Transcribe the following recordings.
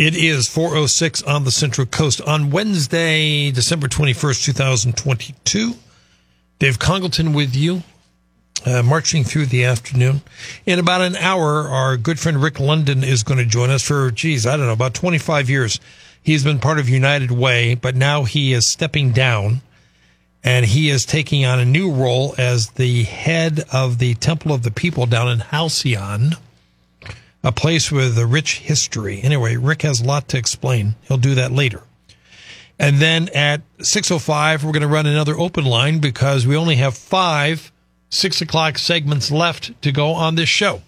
It is 406 on the Central Coast on Wednesday, December 21st, 2022. Dave Congleton with you, uh, marching through the afternoon. In about an hour, our good friend Rick London is going to join us for, geez, I don't know, about 25 years. He's been part of United Way, but now he is stepping down and he is taking on a new role as the head of the Temple of the People down in Halcyon a place with a rich history. Anyway, Rick has a lot to explain. He'll do that later. And then at 6.05, we're going to run another open line because we only have five six o'clock segments left to go on this show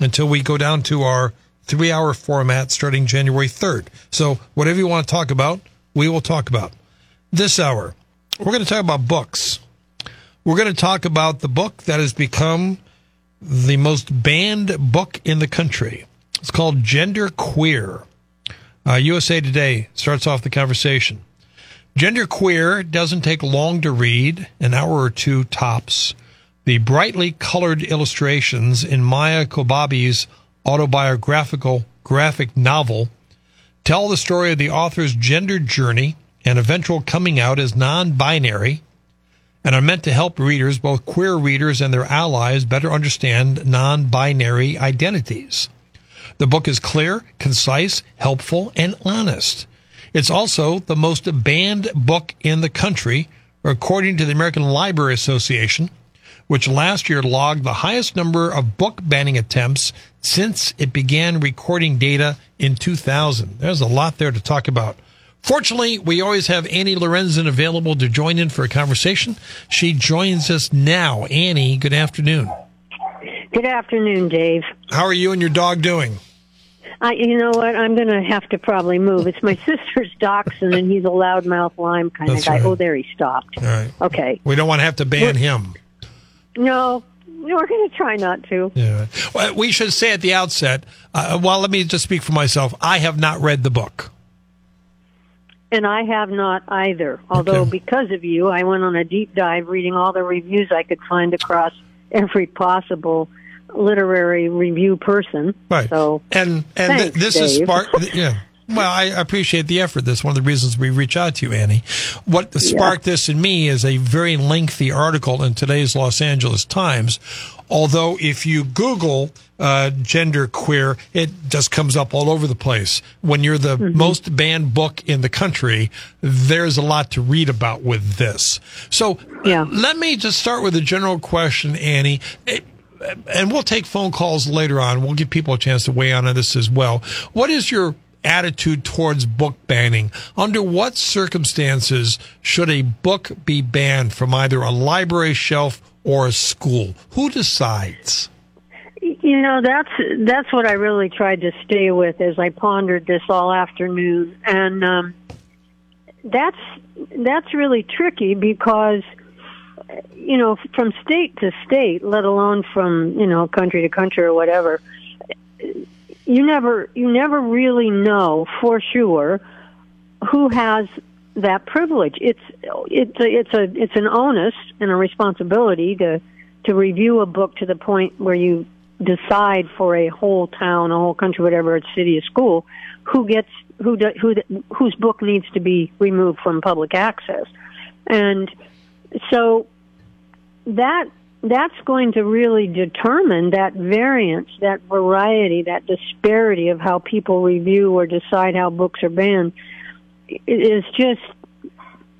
until we go down to our three hour format starting January 3rd. So whatever you want to talk about, we will talk about. This hour, we're going to talk about books. We're going to talk about the book that has become the most banned book in the country. It's called Gender Queer. Uh, USA Today starts off the conversation. Gender Queer doesn't take long to read, an hour or two tops. The brightly colored illustrations in Maia Kobabe's autobiographical graphic novel tell the story of the author's gender journey and eventual coming out as non binary and are meant to help readers, both queer readers and their allies, better understand non binary identities. The book is clear, concise, helpful, and honest. It's also the most banned book in the country, according to the American Library Association, which last year logged the highest number of book banning attempts since it began recording data in 2000. There's a lot there to talk about. Fortunately, we always have Annie Lorenzen available to join in for a conversation. She joins us now. Annie, good afternoon. Good afternoon, Dave. How are you and your dog doing? I, you know what? I'm going to have to probably move. It's my sister's dachshund, and he's a loudmouth Lyme kind That's of guy. right. Oh, there he stopped. All right. Okay. We don't want to have to ban him. No, we're going to try not to. Yeah. Well, we should say at the outset, uh, well, let me just speak for myself. I have not read the book. And I have not either. Although, Okay. because of you, I went on a deep dive reading all the reviews I could find across every possible literary review person. Right. So, and and th- Thanks, this is Dave. spark. Yeah. Well, I appreciate the effort. That's one of the reasons we reach out to you, Annie. What sparked this in me is a very lengthy article in today's Los Angeles Times. Although, if you Google uh, gender queer, it just comes up all over the place. When you're the Mm-hmm. most banned book in the country, there's a lot to read about with this. So, Yeah. let me just start with a general question, Annie. It- and we'll take phone calls later on. We'll give people a chance to weigh in on this as well. What is your attitude towards book banning? Under what circumstances should a book be banned from either a library shelf or a school? Who decides? You know, that's that's what I really tried to stay with as I pondered this all afternoon, and um, that's that's really tricky because you know from state to state, let alone from you know country to country or whatever, you never you never really know for sure who has that privilege. It's it's a, it's a it's an onus and a responsibility to to review a book to the point where you decide for a whole town, a whole country, whatever it's city or school, who gets who do, who whose book needs to be removed from public access, and so that that's going to really determine that variance, that variety, that disparity of how people review or decide how books are banned is just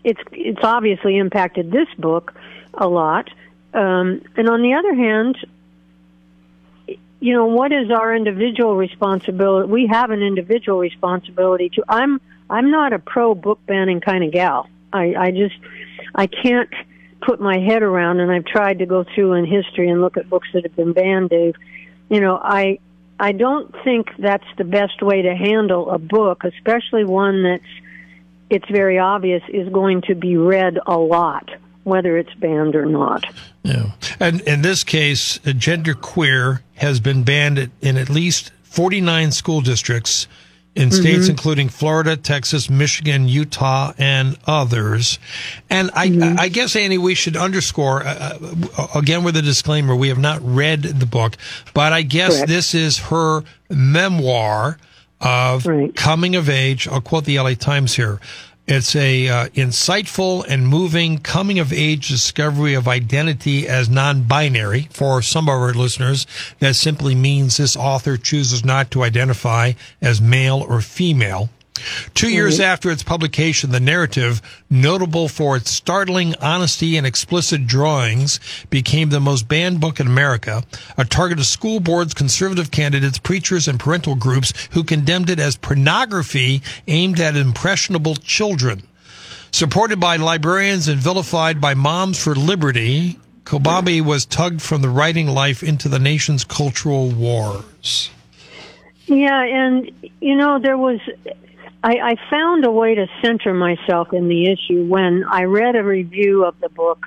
it's it's obviously impacted this book a lot. Um, and on the other hand, you know, what is our individual responsibility? We have an individual responsibility to. I'm I'm not a pro book banning kind of gal. I I just I can't put my head around, and I've tried to go through in history and look at books that have been banned. Dave, you know, I I don't think that's the best way to handle a book, especially one that's it's very obvious is going to be read a lot, whether it's banned or not. Yeah. And in this case, gender queer has been banned in at least 49 school districts in states mm-hmm. including Florida, Texas, Michigan, Utah, and others. And I, mm-hmm. I guess, Annie, we should underscore uh, uh, again with a disclaimer: we have not read the book, but I guess Correct. this is her memoir of right. coming of age. I'll quote the LA Times here. It's a uh, insightful and moving coming of age discovery of identity as non-binary. For some of our listeners, that simply means this author chooses not to identify as male or female. Two years after its publication, the narrative, notable for its startling honesty and explicit drawings, became the most banned book in America, a target of school boards, conservative candidates, preachers, and parental groups who condemned it as pornography aimed at impressionable children. Supported by librarians and vilified by Moms for Liberty, Kobabe was tugged from the writing life into the nation's cultural wars. Yeah, and you know there was I, I found a way to center myself in the issue when I read a review of the book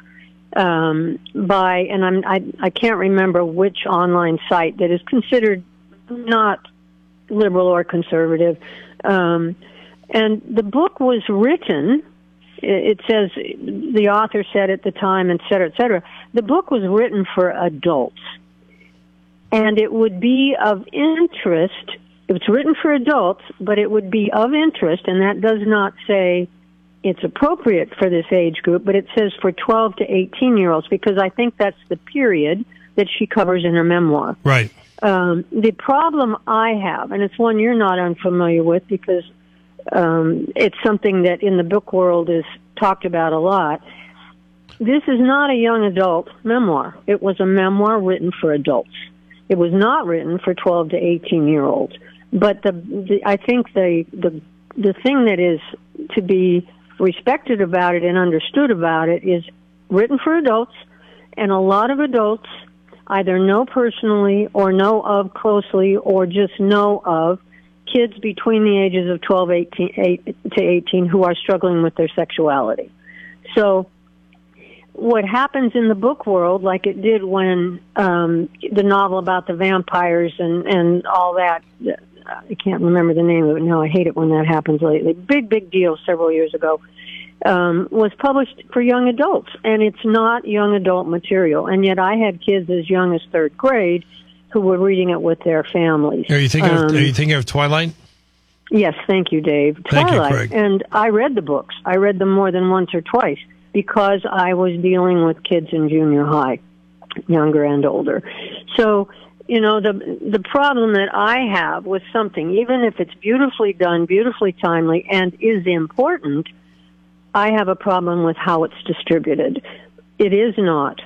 um, by, and I'm, I, I can't remember which online site that is considered not liberal or conservative. Um, and the book was written, it says, the author said at the time, et cetera, et cetera. The book was written for adults. And it would be of interest it's written for adults, but it would be of interest, and that does not say it's appropriate for this age group, but it says for 12 to 18 year olds because I think that's the period that she covers in her memoir. Right. Um, the problem I have, and it's one you're not unfamiliar with because um, it's something that in the book world is talked about a lot. This is not a young adult memoir. It was a memoir written for adults. It was not written for 12 to 18 year olds. But the, the I think the the the thing that is to be respected about it and understood about it is written for adults, and a lot of adults either know personally or know of closely or just know of kids between the ages of 12 18, 8 to 18 who are struggling with their sexuality. So what happens in the book world, like it did when um, the novel about the vampires and and all that, I can't remember the name of it now. I hate it when that happens lately. Big, big deal several years ago. Um, was published for young adults, and it's not young adult material. And yet, I had kids as young as third grade who were reading it with their families. Are you thinking? Um, of, are you thinking of Twilight? Yes, thank you, Dave. Twilight, you, and I read the books. I read them more than once or twice because I was dealing with kids in junior high, younger and older. So you know the the problem that I have with something, even if it's beautifully done, beautifully timely, and is important, I have a problem with how it's distributed. It is not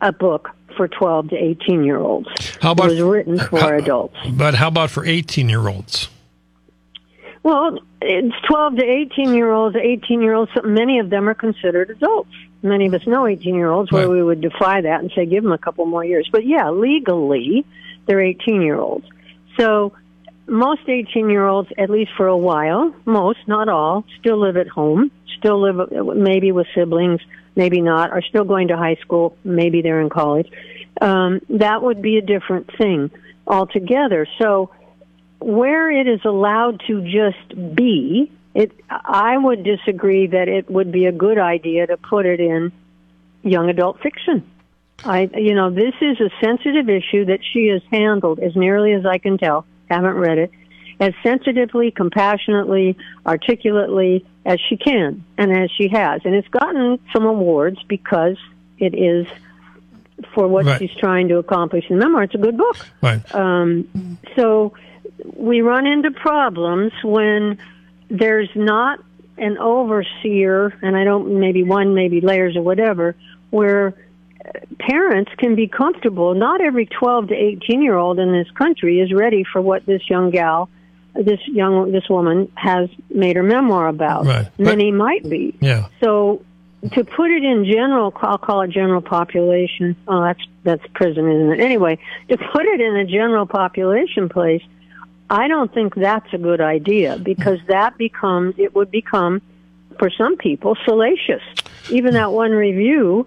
a book for 12 to 18 year olds. How about it was written for how, adults? But how about for 18 year olds? Well, it's 12 to 18 year olds, 18 year olds, many of them are considered adults. Many of us know 18 year olds where right. we would defy that and say give them a couple more years. But yeah, legally, they're 18 year olds. So most 18 year olds, at least for a while, most, not all, still live at home, still live maybe with siblings, maybe not, are still going to high school, maybe they're in college. Um, that would be a different thing altogether. So where it is allowed to just be, it, I would disagree that it would be a good idea to put it in young adult fiction. I, you know, this is a sensitive issue that she has handled as nearly as I can tell. Haven't read it as sensitively, compassionately, articulately as she can, and as she has, and it's gotten some awards because it is for what right. she's trying to accomplish in the memoir. It's a good book. Right. Um, so we run into problems when there's not an overseer, and I don't, maybe one, maybe layers or whatever, where parents can be comfortable. Not every 12 to 18 year old in this country is ready for what this young gal, this young, this woman has made her memoir about. Right. Many but, might be. Yeah. So to put it in general, I'll call it general population. Oh, that's that's prison, isn't it? Anyway, to put it in a general population place, I don't think that's a good idea because that becomes it would become for some people salacious. Even that one review,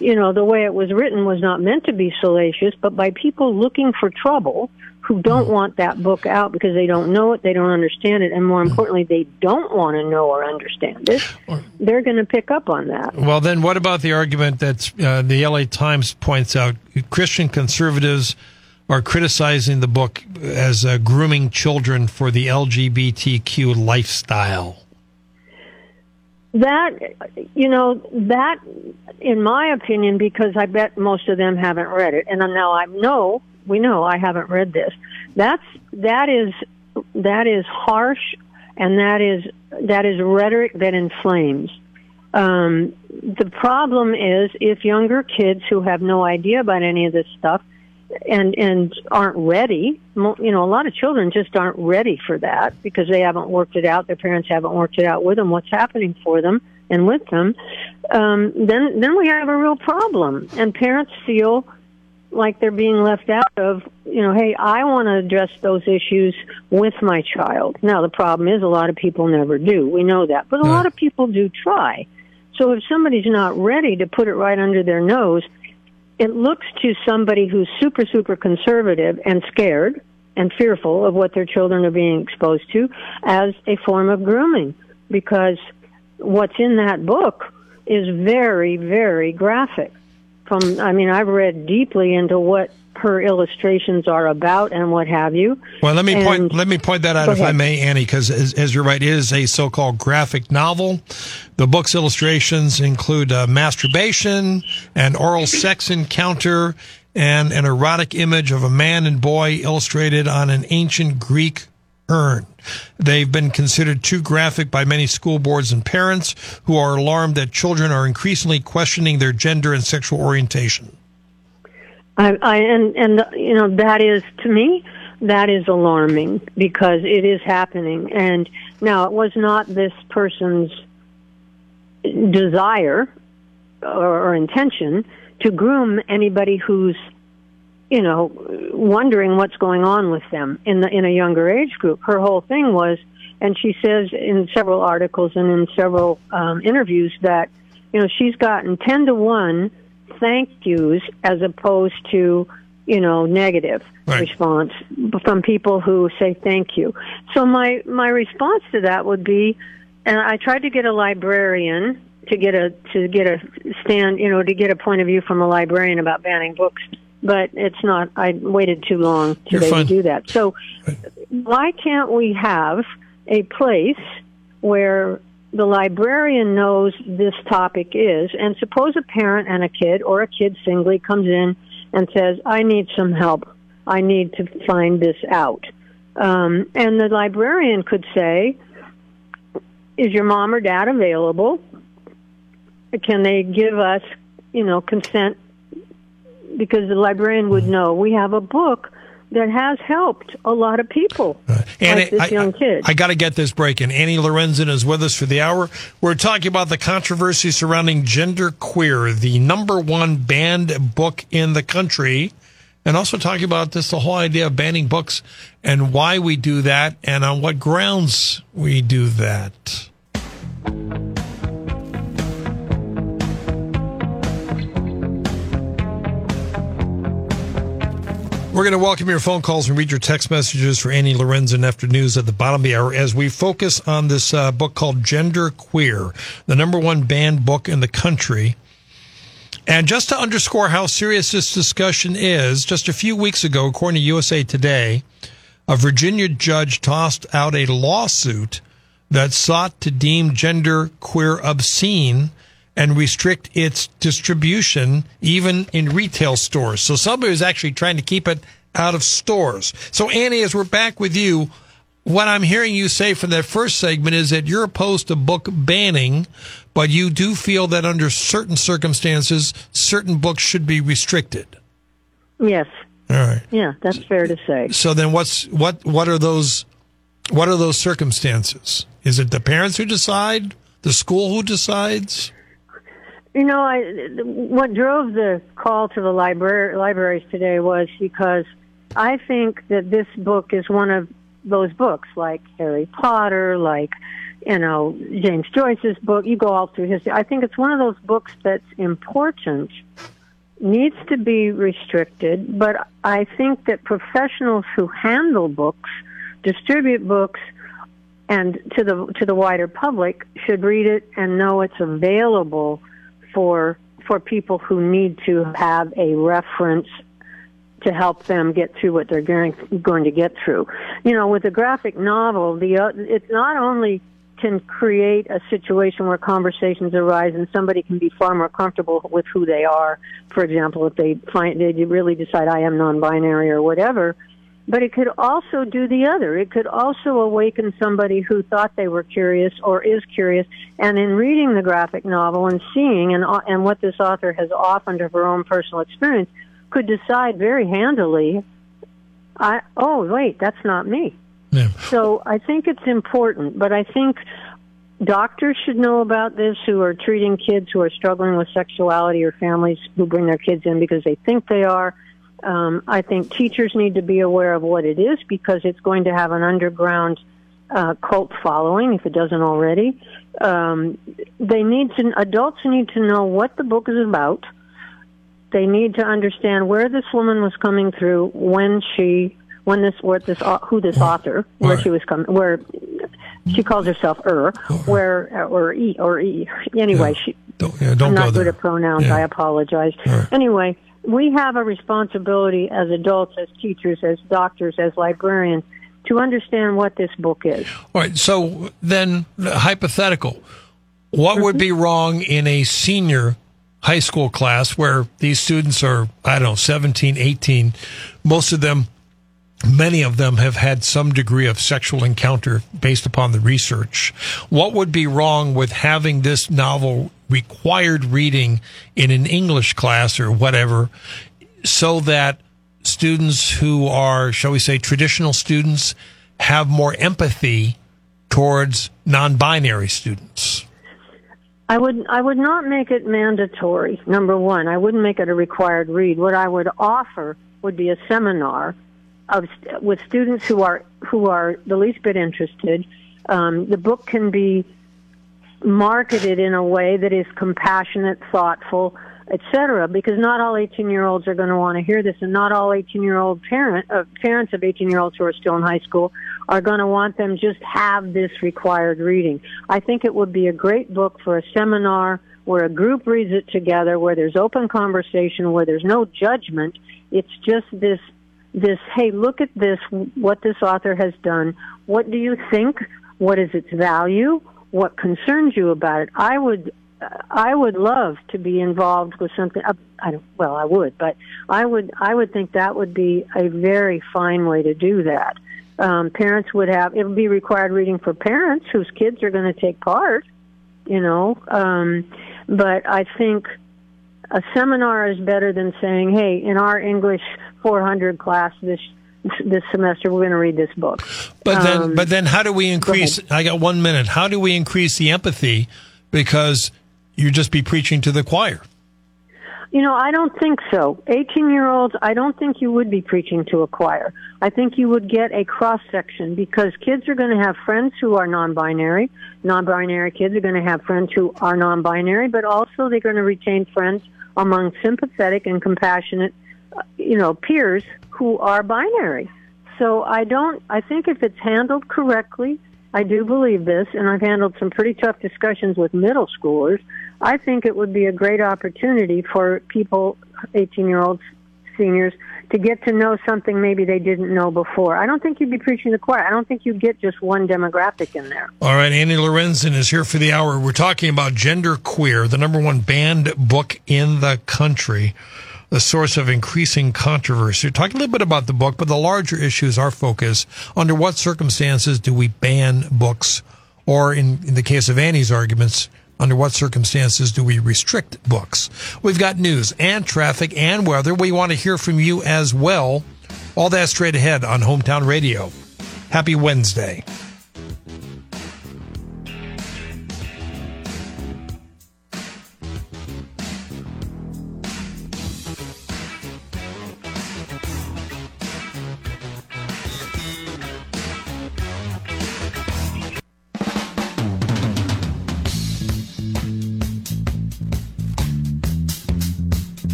you know, the way it was written was not meant to be salacious, but by people looking for trouble who don't want that book out because they don't know it, they don't understand it, and more importantly, they don't want to know or understand it, they're going to pick up on that. Well, then what about the argument that uh, the LA Times points out Christian conservatives are criticizing the book as uh, grooming children for the LGBTQ lifestyle? That, you know, that, in my opinion, because I bet most of them haven't read it, and now I know, we know I haven't read this. That's, that is, that is harsh and that is, that is rhetoric that inflames. Um, the problem is if younger kids who have no idea about any of this stuff and and aren't ready. You know, a lot of children just aren't ready for that because they haven't worked it out. Their parents haven't worked it out with them. What's happening for them and with them? Um, then then we have a real problem, and parents feel like they're being left out of. You know, hey, I want to address those issues with my child. Now the problem is a lot of people never do. We know that, but a lot of people do try. So if somebody's not ready to put it right under their nose it looks to somebody who's super, super conservative and scared and fearful of what their children are being exposed to as a form of grooming because what's in that book is very, very graphic. From, I mean, I've read deeply into what her illustrations are about and what have you. Well, let me And- point let me point that out if Go I may, Annie, because as, as you're right, it is a so-called graphic novel. The book's illustrations include uh, masturbation, an oral sex encounter, and an erotic image of a man and boy illustrated on an ancient Greek urn. They've been considered too graphic by many school boards and parents who are alarmed that children are increasingly questioning their gender and sexual orientation. I, I and and you know that is to me that is alarming because it is happening. And now it was not this person's desire or, or intention to groom anybody who's you know wondering what's going on with them in the in a younger age group. Her whole thing was, and she says in several articles and in several um, interviews that you know she's gotten ten to one thank yous as opposed to you know negative Right. response from people who say thank you. So my my response to that would be, and I tried to get a librarian to get a to get a stand, you know, to get a point of view from a librarian about banning books, but it's not. I waited too long today to do that. So why can't we have a place where the librarian knows this topic is, and suppose a parent and a kid or a kid singly comes in and says, I need some help. I need to find this out. Um, and the librarian could say, Is your mom or dad available? Can they give us, you know, consent? Because the librarian would know we have a book that has helped a lot of people, uh, like this I, young kid. I, got to get this break. And Annie Lorenzen is with us for the hour. We're talking about the controversy surrounding Gender Queer, the number one banned book in the country, and also talking about this the whole idea of banning books and why we do that and on what grounds we do that. We're going to welcome your phone calls and read your text messages for Annie Lorenzen after news at the bottom of the hour as we focus on this uh, book called Gender Queer, the number one banned book in the country. And just to underscore how serious this discussion is, just a few weeks ago, according to USA Today, a Virginia judge tossed out a lawsuit that sought to deem gender queer obscene and restrict its distribution even in retail stores. So somebody was actually trying to keep it out of stores. So Annie, as we're back with you, what I'm hearing you say from that first segment is that you're opposed to book banning, but you do feel that under certain circumstances, certain books should be restricted. yes, All right. yeah, that's fair to say. So then what's what what are those what are those circumstances? Is it the parents who decide? The school who decides? You know, I what drove the call to the library libraries today was because I think that this book is one of those books, like Harry Potter, like you know James Joyce's book. You go all through history. I think it's one of those books that's important, needs to be restricted. But I think that professionals who handle books, distribute books, and to the to the wider public should read it and know it's available for for people who need to have a reference to help them get through what they're going, going to get through. You know, with a graphic novel, the uh, it's not only can create a situation where conversations arise and somebody can be far more comfortable with who they are. For example, if they find they really decide I am non-binary or whatever, but it could also do the other. It could also awaken somebody who thought they were curious or is curious, and in reading the graphic novel and seeing and uh, and what this author has offered of her own personal experience, could decide very handily, I oh wait, that's not me. Yeah. So I think it's important, but I think doctors should know about this who are treating kids who are struggling with sexuality or families who bring their kids in because they think they are. Um, I think teachers need to be aware of what it is because it's going to have an underground uh, cult following if it doesn't already. Um, they need to adults need to know what the book is about. They need to understand where this woman was coming through when she when this what this who this author where she was coming where she calls herself er where or e or e anyway Yeah. she Don't, yeah, don't I'm go not there. good at pronouns. Yeah. I apologize. right. Anyway, we have a responsibility as adults, as teachers, as doctors, as librarians to understand what this book is. All right. So then, hypothetical. What would be wrong in a senior high school class where these students are, I don't know, 17, 18? Most of them, many of them have had some degree of sexual encounter based upon the research. What would be wrong with having this novel required reading in an English class or whatever so that students who are, shall we say, traditional students have more empathy towards non-binary students. I would I would not make it mandatory. Number one, I wouldn't make it a required read. What I would offer would be a seminar of with students who are who are the least bit interested. Um, the book can be marketed in a way that is compassionate, thoughtful, etc. Because not all 18 year olds are going to want to hear this, and not all 18 year old parent uh, parents of 18 year olds who are still in high school are going to want them just have this required reading. I think it would be a great book for a seminar where a group reads it together, where there's open conversation, where there's no judgment. It's just this this hey look at this what this author has done. What do you think? What is its value? What concerns you about it? I would i would love to be involved with something uh, i don't well i would but i would i would think that would be a very fine way to do that. Um, parents would have it would be required reading for parents whose kids are going to take part you know um, but i think a seminar is better than saying, "Hey, in our English 400 class this this semester, we're going to read this book." But then, Um, but then, how do we increase? I got one minute. How do we increase the empathy? Because you just be preaching to the choir. You know, I don't think so. 18 year olds, I don't think you would be preaching to a choir. I think you would get a cross section because kids are going to have friends who are non binary. Non binary kids are going to have friends who are non binary, but also they're going to retain friends among sympathetic and compassionate, you know, peers who are binary. So I don't, I think if it's handled correctly, I do believe this, and I've handled some pretty tough discussions with middle schoolers. I think it would be a great opportunity for people, 18 year olds, seniors, to get to know something maybe they didn't know before. I don't think you'd be preaching the choir. I don't think you'd get just one demographic in there. All right, Annie Lorenzen is here for the hour. We're talking about Gender Queer, the number one banned book in the country, the source of increasing controversy. We're a little bit about the book, but the larger issue is our focus. Under what circumstances do we ban books? Or in, in the case of Annie's arguments, under what circumstances do we restrict books? We've got news and traffic and weather. We want to hear from you as well. All that straight ahead on Hometown Radio. Happy Wednesday.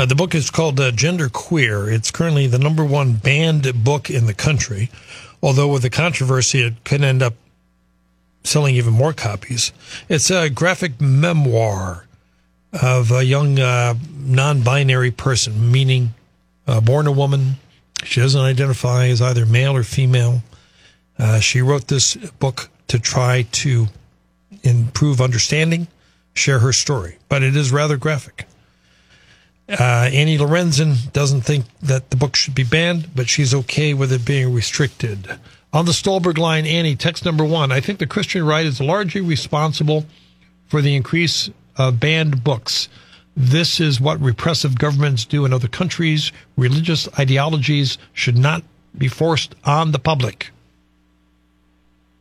Uh, the book is called uh, Gender Queer. It's currently the number one banned book in the country, although with the controversy, it could end up selling even more copies. It's a graphic memoir of a young uh, non binary person, meaning uh, born a woman. She doesn't identify as either male or female. Uh, she wrote this book to try to improve understanding, share her story, but it is rather graphic. Uh, Annie Lorenzen doesn't think that the book should be banned, but she's okay with it being restricted. On the Stolberg line, Annie, text number one. I think the Christian right is largely responsible for the increase of banned books. This is what repressive governments do in other countries. Religious ideologies should not be forced on the public.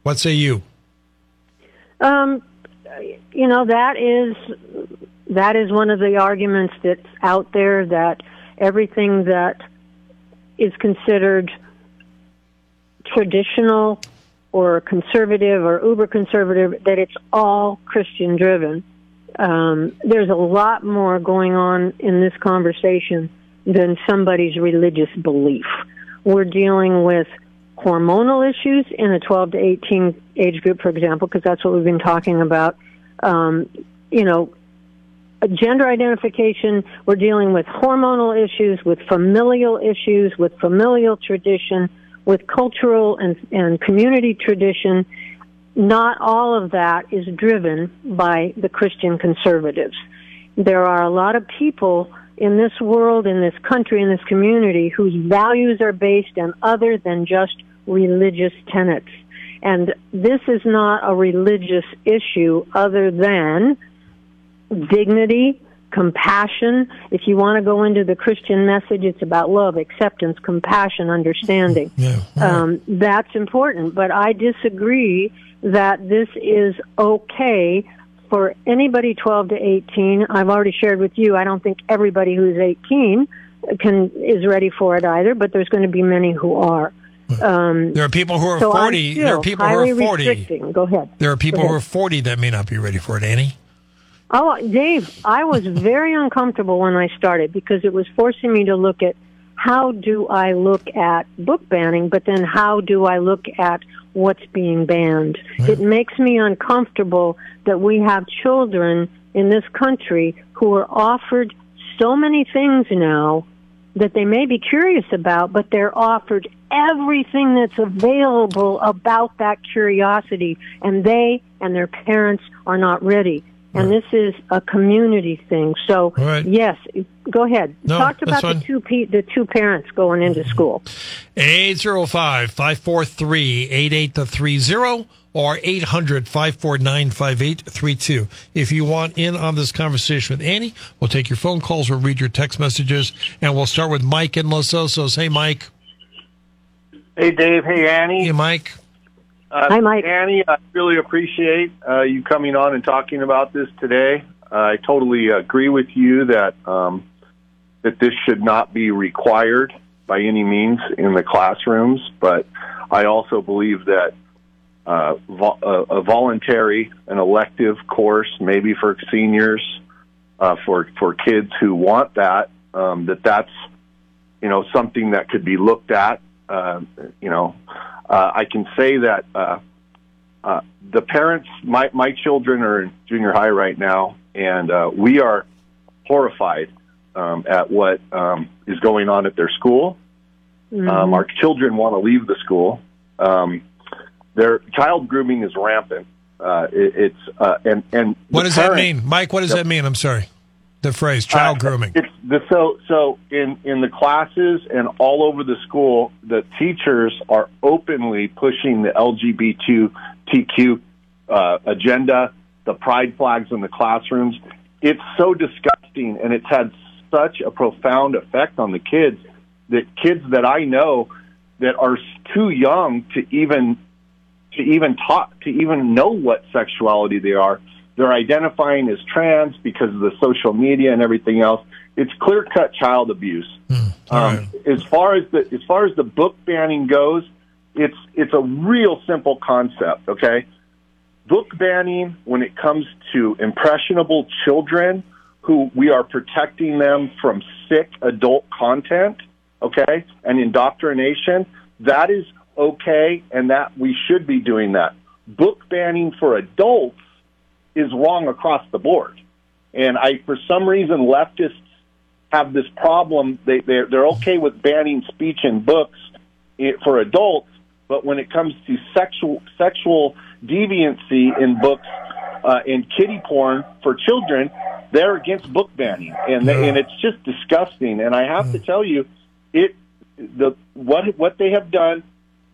What say you? Um, you know that is that is one of the arguments that's out there that everything that is considered traditional or conservative or uber conservative that it's all Christian driven. Um, there's a lot more going on in this conversation than somebody's religious belief. We're dealing with hormonal issues in a 12 to 18 age group, for example, because that's what we've been talking about. Um, you know, gender identification, we're dealing with hormonal issues, with familial issues, with familial tradition, with cultural and, and community tradition. Not all of that is driven by the Christian conservatives. There are a lot of people in this world, in this country, in this community whose values are based on other than just religious tenets. And this is not a religious issue other than dignity, compassion. If you want to go into the Christian message, it's about love, acceptance, compassion, understanding. Yeah, right. um, that's important. But I disagree that this is okay for anybody 12 to 18. I've already shared with you. I don't think everybody who's 18 can is ready for it either, but there's going to be many who are. Um, There are people who are so 40. There are people who are 40. restricting. Go ahead. There are people Go who are 40 that may not be ready for it, Annie. Oh, Dave, I was very uncomfortable when I started because it was forcing me to look at how do I look at book banning, but then how do I look at what's being banned? It makes me uncomfortable that we have children in this country who are offered so many things now that they may be curious about, but they're offered everything that's available about that curiosity, and they and their parents are not ready. And this is a community thing. So, Right. yes, go ahead. No, Talk about the two pe- the two parents going into mm-hmm. school. 805 543 8830 or 800 549 5832. If you want in on this conversation with Annie, we'll take your phone calls, we'll read your text messages, and we'll start with Mike in Los Osos. Hey, Mike. Hey, Dave. Hey, Annie. Hey, Mike. Uh, Hi, Mike. Annie, I really appreciate uh, you coming on and talking about this today. I totally agree with you that um, that this should not be required by any means in the classrooms, but I also believe that uh, vo- a, a voluntary, an elective course, maybe for seniors, uh, for for kids who want that, um, that that's you know something that could be looked at. Uh, you know, uh, I can say that uh, uh, the parents, my my children are in junior high right now, and uh, we are horrified um, at what um, is going on at their school. Um, our children want to leave the school. Um, their child grooming is rampant. Uh, it, it's uh, and and What the does that mean? Mike, what does that mean? I'm sorry. The phrase child uh, grooming. It's the so so in in the classes and all over the school, the teachers are openly pushing the LGBTQ uh, agenda, the pride flags in the classrooms. It's so disgusting, and it's had such a profound effect on the kids that kids that I know that are too young to even to even talk to even know what sexuality they are. They're identifying as trans because of the social media and everything else. It's clear cut child abuse. all Um, As far as the as far as the book banning goes, it's it's a real simple concept. Okay, book banning when it comes to impressionable children who we are protecting them from sick adult content, okay, and indoctrination, that is okay and that we should be doing that. Book banning for adults is wrong across the board. And I, for some reason, leftists have this problem. They, they're, they're okay with banning speech in books eh, for adults, but when it comes to sexual, sexual deviancy in books, uh, and kiddie porn for children, they're against book banning, and they, and it's just disgusting. And I have to mm. tell you, it the what what they have done,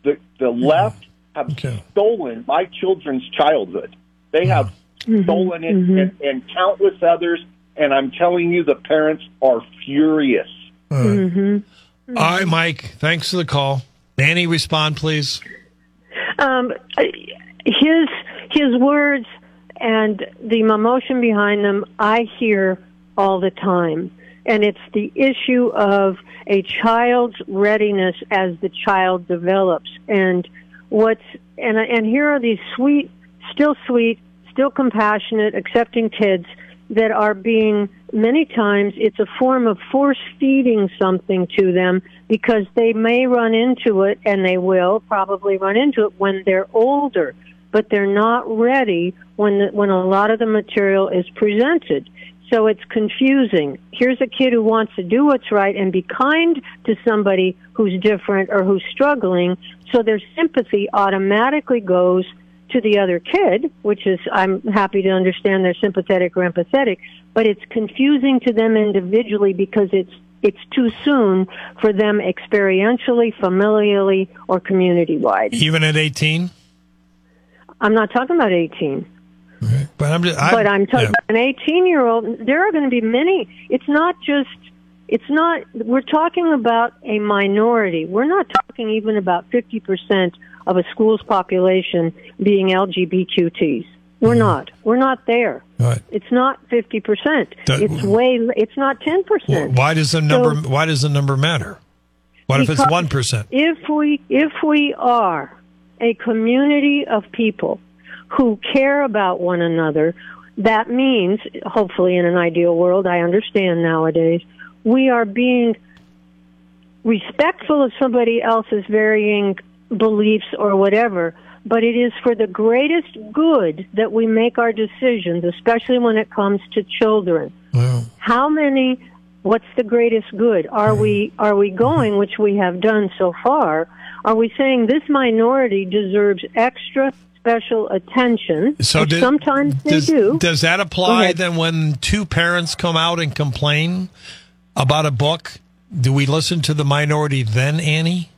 the the left have Okay. stolen my children's childhood. They have mm. Mm-hmm. stolen it, mm-hmm. and, and countless others. And I'm telling you, the parents are furious. All right, mm-hmm. Mike. Thanks for the call. Annie, respond, please. um, his his words and the emotion behind them I hear all the time. And it's the issue of a child's readiness as the child develops. And what's, and, and here are these sweet, still sweet, still compassionate, accepting kids that are being, many times, it's a form of force feeding something to them because they may run into it, and they will probably run into it when they're older but they're not ready when the, when a lot of the material is presented. So it's confusing. Here's a kid who wants to do what's right and be kind to somebody who's different or who's struggling, so their sympathy automatically goes to the other kid, which is I'm happy to understand they're sympathetic or empathetic, but it's confusing to them individually because it's it's too soon for them experientially, familially, or community wide. Even at 18? I'm not talking about 18, But I'm just. I, but I'm talking yeah. about an 18 year old. There are going to be many. It's not just. It's not. We're talking about a minority. We're not talking even about 50 percent of a school's population being LGBTQTs. We're hmm. not. We're not there. Right. It's not 50 percent. It's way. It's not ten percent. why does the number? why does the number matter? What if it's one percent? if we if we are a community of people who care about one another, that means hopefully in an ideal world, I understand nowadays, we are being respectful of somebody else's varying beliefs or whatever, but it is for the greatest good that we make our decisions, especially when it comes to children. Well, how many what's the greatest good? Are we are we going mm-hmm. which we have done so far? Are we saying this minority deserves extra special attention so which did- sometimes they does, do? Does that apply then when two parents come out and complain about a book? Do we listen to the minority then, Annie?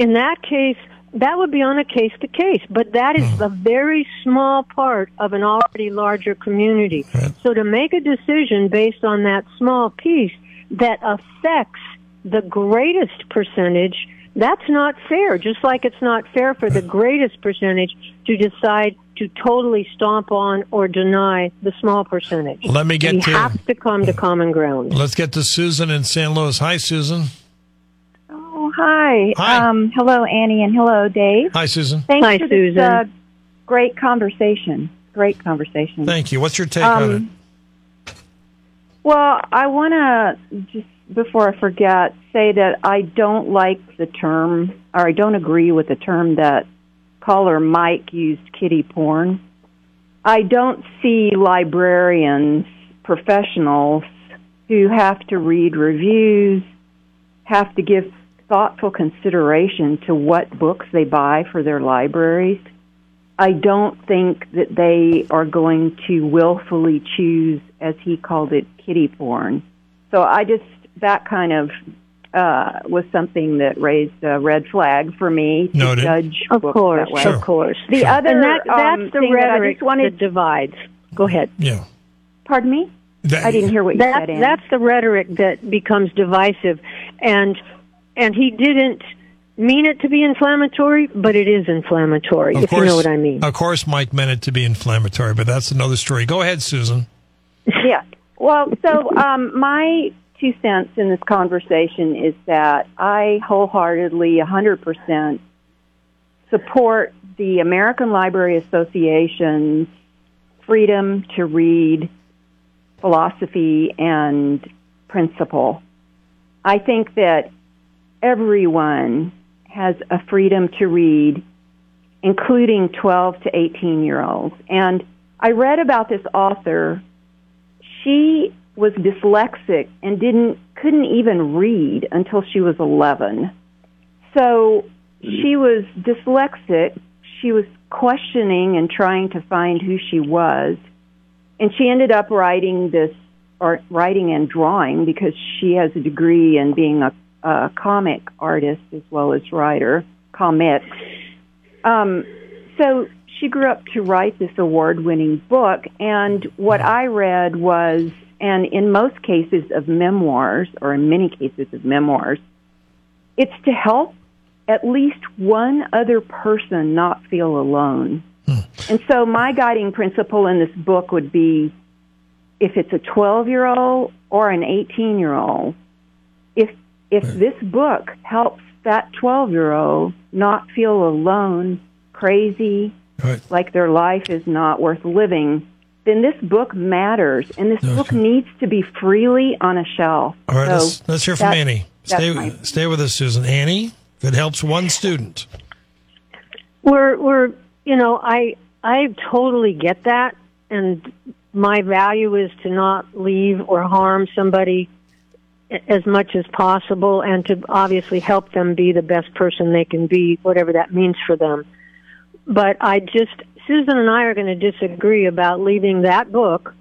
In that case that would be on a case to case but that is Hmm. a very small part of an already larger community Right. so to make a decision based on that small piece that affects the greatest percentage that's not fair just like it's not fair for the greatest percentage to decide to totally stomp on or deny the small percentage Let me get we to- have to come to common ground Let's get to Susan in San Luis. Hi, Susan. Oh, hi. Hi. Um, hello, Annie, and hello, Dave. Hi, Susan. Thanks Hi, for this Susan. uh, great conversation. Great conversation. Thank you. What's your take on it? Um, Well, I want to just before I forget say that I don't like the term, or I don't agree with the term that caller Mike used, kiddie porn. I don't see librarians, professionals who have to read reviews, have to give thoughtful consideration to what books they buy for their libraries. I don't think that they are going to willfully choose, as he called it, kiddie porn. So I just, that kind of uh, was something that raised a red flag for me to Noted. judge of books course that way. Sure. of course The Sure. other and that, that's um, the thing that I just wanted, that divides go ahead Yeah. pardon me? That- I didn't hear what you that, said, Anne. that's the rhetoric that becomes divisive and and he didn't mean it to be inflammatory but it is inflammatory Of if you know what i mean Of course, Mike meant it to be inflammatory, but that's another story. Go ahead, Susan. Yeah. Well, so um, my two cents in this conversation is that I wholeheartedly, 100% support the American Library Association's freedom to read philosophy and principle. I think that everyone has a freedom to read, including 12 to 18 year olds. And I read about this author. She was dyslexic and didn't couldn't even read until she was 11. So she was dyslexic. She was questioning and trying to find who she was. And she ended up writing this or writing and drawing because she has a degree in being a, a comic artist as well as writer, comics. Um, so she grew up to write this award winning book. And what I read was, and in most cases of memoirs, or in many cases of memoirs, it's to help at least one other person not feel alone. Hmm. And so my guiding principle in this book would be if it's a 12 year old or an 18 year old, if, if right. this book helps that 12 year old not feel alone, crazy, right. like their life is not worth living, then this book matters, and this book needs to be freely on a shelf. All right, so let's, let's hear from Annie. Stay, my... stay with us, Susan. Annie, if it helps one student. We're, we're, you know, I, I totally get that, and my value is to not leave or harm somebody as much as possible and to obviously help them be the best person they can be, whatever that means for them. But I just, Susan and I are going to disagree about leaving that book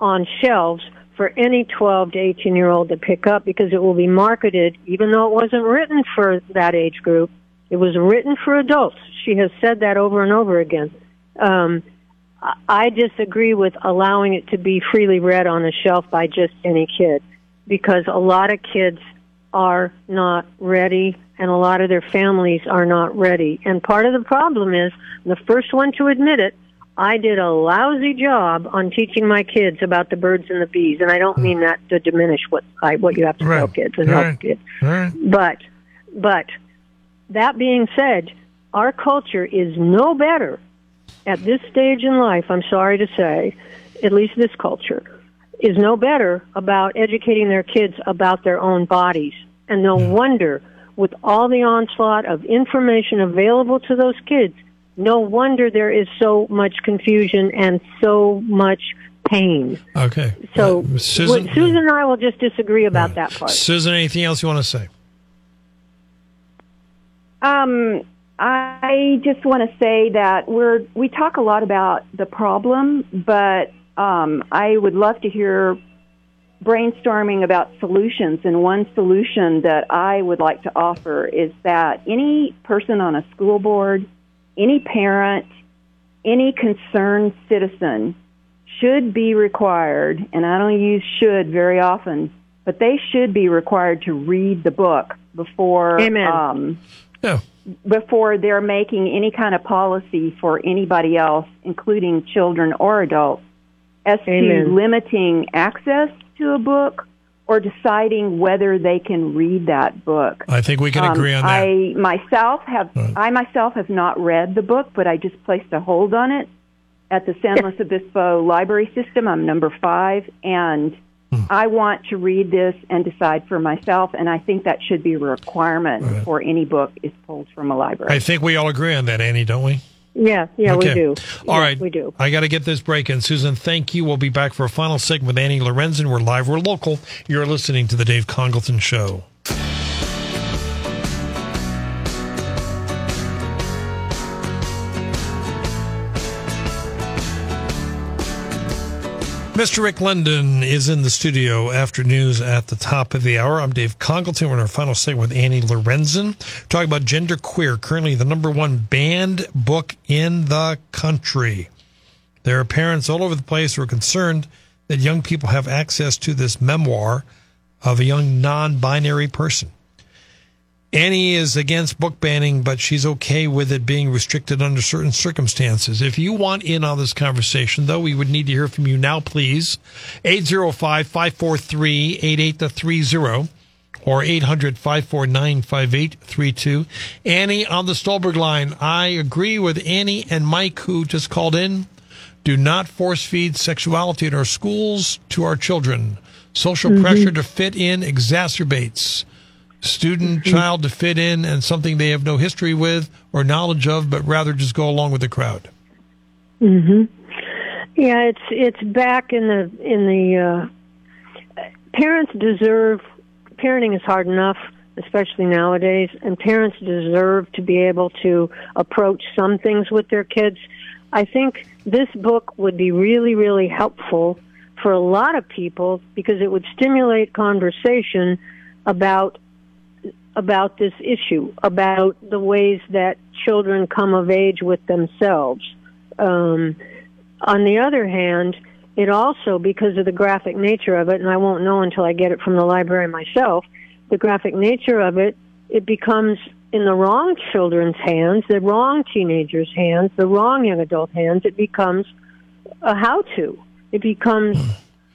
on shelves for any 12 to 18 year old to pick up because it will be marketed, even though it wasn't written for that age group. It was written for adults. She has said that over and over again. Um, I disagree with allowing it to be freely read on a shelf by just any kid because a lot of kids are not ready and a lot of their families are not ready. And part of the problem is the first one to admit it, I did a lousy job on teaching my kids about the birds and the bees, and I don't mean that to diminish what I, what you have to right. tell kids and right. help kids. Right. But but that being said, our culture is no better at this stage in life, I'm sorry to say, at least this culture, is no better about educating their kids about their own bodies. And no hmm. wonder, with all the onslaught of information available to those kids, no wonder there is so much confusion and so much pain. Okay. So uh, Susan, Susan and I will just disagree about uh, that part. Susan, anything else you want to say? Um, I just want to say that we're we talk a lot about the problem, but um, I would love to hear brainstorming about solutions. And one solution that I would like to offer is that any person on a school board, any parent, any concerned citizen should be required, and I don't use should very often, but they should be required to read the book before. Amen. Um, yeah before they're making any kind of policy for anybody else, including children or adults, as Amen. to limiting access to a book or deciding whether they can read that book. I think we can agree um, on that. I myself have right. I myself have not read the book, but I just placed a hold on it at the San Luis Obispo library system. I'm number five, and Hmm. I want to read this and decide for myself, and I think that should be a requirement right. before any book is pulled from a library. I think we all agree on that, Annie, don't we? Yeah, yeah, okay. we do. All right, we do. I got to get this break in. Susan, thank you. We'll be back for a final segment with Annie Lorenzen. We're live, we're local. You're listening to The Dave Congleton Show. Mr. Rick London is in the studio after news at the top of the hour. I'm Dave Congleton. We're in our final segment with Annie Lorenzen, talking about Gender Queer, currently the number one banned book in the country. There are parents all over the place who are concerned that young people have access to this memoir of a young non binary person. Annie is against book banning, but she's okay with it being restricted under certain circumstances. If you want in on this conversation, though, we would need to hear from you now, please. 805 543 8830 or 800 549 5832. Annie on the Stolberg line. I agree with Annie and Mike, who just called in. Do not force feed sexuality in our schools to our children. Social mm-hmm. pressure to fit in exacerbates student child to fit in and something they have no history with or knowledge of, but rather just go along with the crowd. Mm-hmm. Yeah, it's it's back in the in the uh, parents deserve parenting is hard enough, especially nowadays, and parents deserve to be able to approach some things with their kids. I think this book would be really really helpful for a lot of people because it would stimulate conversation about about this issue, about the ways that children come of age with themselves. Um, on the other hand, it also, because of the graphic nature of it, and I won't know until I get it from the library myself, the graphic nature of it, it becomes in the wrong children's hands, the wrong teenagers' hands, the wrong young adult hands, it becomes a how to. It becomes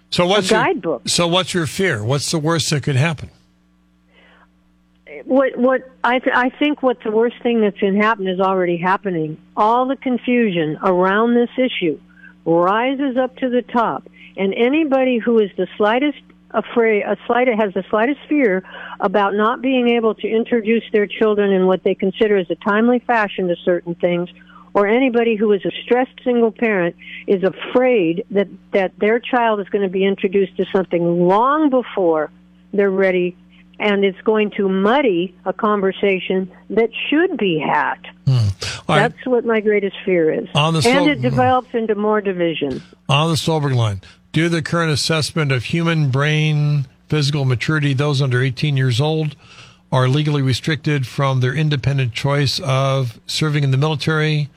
So what's A your- so what's your fear? What's the worst that could happen? What what I th- I think what the worst thing that's going to happen is already happening. All the confusion around this issue rises up to the top, and anybody who is the slightest afraid, a slight has the slightest fear about not being able to introduce their children in what they consider as a timely fashion to certain things. Or anybody who is a stressed single parent is afraid that, that their child is going to be introduced to something long before they're ready and it's going to muddy a conversation that should be had. Hmm. Right. That's what my greatest fear is. On the and it develops into more division. On the Stolberg line, do the current assessment of human brain physical maturity, those under 18 years old are legally restricted from their independent choice of serving in the military,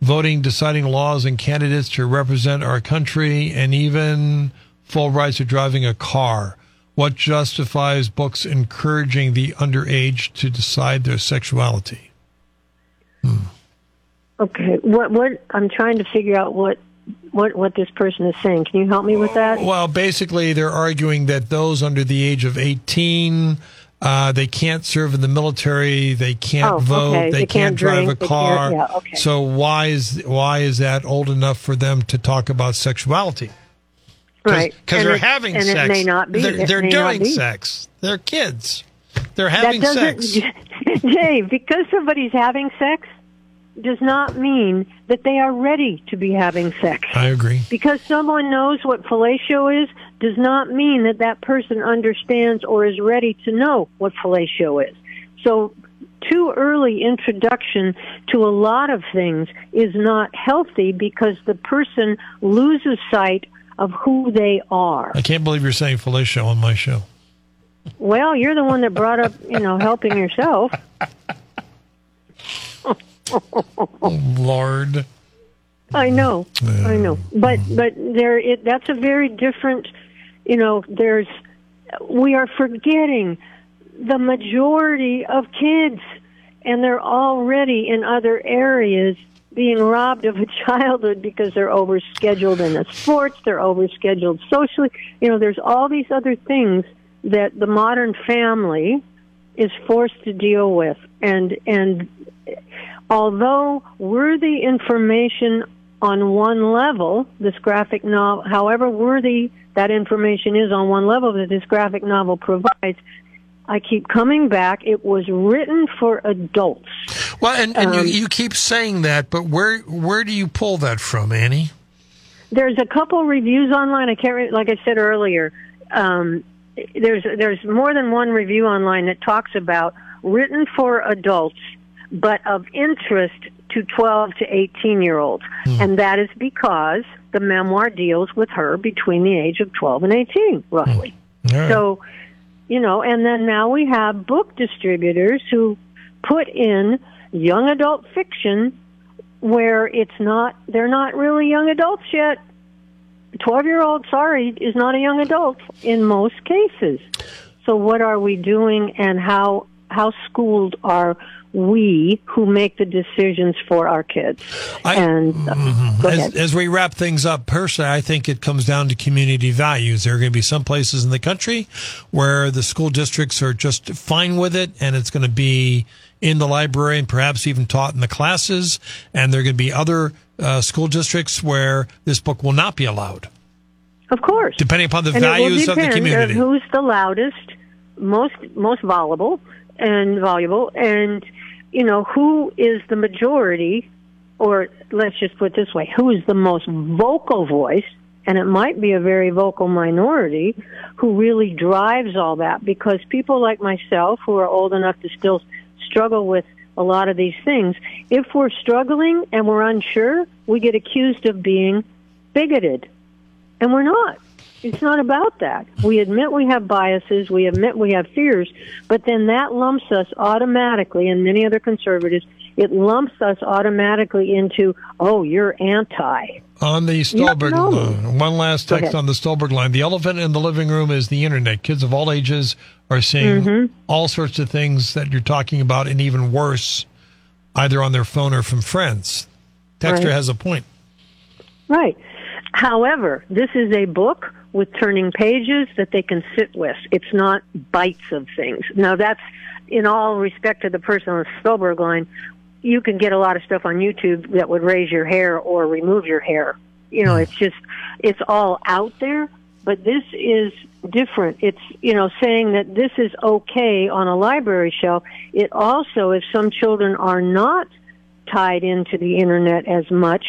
voting, deciding laws and candidates to represent our country, and even full rights to driving a car. What justifies books encouraging the underage to decide their sexuality? Okay, what what I'm trying to figure out what what what this person is saying. Can you help me with that? Well, basically, they're arguing that those under the age of 18, uh, they can't serve in the military, they can't Oh, vote, okay. they, They can't drive drink, a car. yeah, okay. So why is why is that old enough for them to talk about sexuality? Right, Because they're it- having and sex. it may not be. They're, they're doing sex. They're kids. They're having sex. Dave. Because somebody's having sex, does not mean that they are ready to be having sex. I agree. Because someone knows what fellatio is does not mean that that person understands or is ready to know what fellatio is. So too early introduction to a lot of things is not healthy because the person loses sight of who they are. I can't believe you're saying fellatio on my show. Well, you're the one that brought up, you know, helping yourself. Lord. I know, I know, but but there, it, that's a very different. You know, there's we are forgetting the majority of kids, and they're already in other areas being robbed of a childhood because they're overscheduled in the sports, they're overscheduled socially. You know, there's all these other things that the modern family is forced to deal with, and and although worthy information on one level, this graphic novel, however worthy that information is on one level that this graphic novel provides, I keep coming back. It was written for adults. Well, and, and Um, you, you keep saying that, but where where do you pull that from, Annie? There's a couple reviews online. I can't, re- like I said earlier, um, there's there's more than one review online that talks about written for adults, but of interest to 12 to 18 year olds, and that is because the memoir deals with her between the age of 12 and 18, roughly. All right. So, you know, and then now we have book distributors who put in young adult fiction where it's not, they're not really young adults yet. 12 year old, sorry, is not a young adult in most cases. So what are we doing and how, how schooled are we who make the decisions for our kids? I- and uh, go As, as we wrap things up, personally, I think it comes down to community values. There are going to be some places in the country where the school districts are just fine with it, and it's going to be in the library and perhaps even taught in the classes. And there are going to be other uh, school districts where this book will not be allowed, Of course. depending upon the and values of the community. who's the loudest, most most voluble and voluble, and you know who is the majority, or let's just put it this way: who is the most vocal voice? And it might be a very vocal minority who really drives all that because people like myself who are old enough to still struggle with a lot of these things, if we're struggling and we're unsure, we get accused of being bigoted. And we're not. It's not about that. We admit we have biases, we admit we have fears, but then that lumps us automatically, and many other conservatives, it lumps us automatically into, oh, you're anti. On the Stolberg no. line, one last text on the Stolberg line. The elephant in the living room is the internet. Kids of all ages are seeing Mm-hmm. all sorts of things that you're talking about, and even worse, either on their phone or from friends. Texter Right. has a point. Right. However, this is a book with turning pages that they can sit with. It's not bites of things. Now that's in all respect to the person on the Stolberg line, you can get a lot of stuff on YouTube that would raise your hair or remove your hair. You know, it's just it's all out there, but this is different. It's, you know, saying that this is okay on a library shelf. It also if some children are not tied into the internet as much,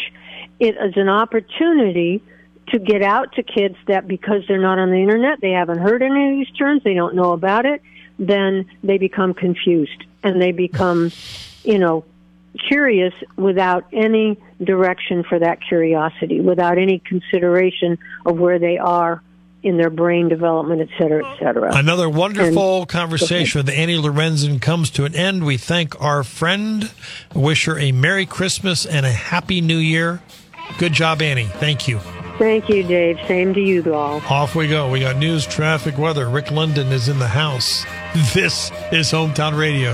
it is an opportunity to get out to kids that because they're not on the internet, they haven't heard any of these terms, they don't know about it, then they become confused and they become, you know, curious without any direction for that curiosity, without any consideration of where they are in their brain development, et cetera, et cetera. Another wonderful conversation with Annie Lorenzen comes to an end. We thank our friend, wish her a Merry Christmas and a Happy New Year. Good job, Annie. Thank you. Thank you, Dave. Same to you all. Off we go. We got news, traffic, weather. Rick London is in the house. This is Hometown Radio.